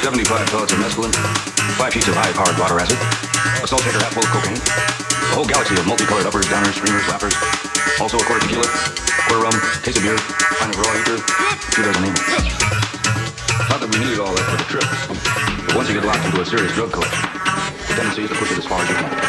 Seventy-five pellets of mescaline, five sheets of high-powered water acid, a salt shaker half full of cocaine, a whole galaxy of multicolored uppers, downers, streamers, lappers, also a quarter tequila, quarter rum, taste of beer, pint of raw ether, two dozen amyl. Not that we needed all that for the trip, but once you get locked into a serious drug collection, the tendency is to push it as far as you can.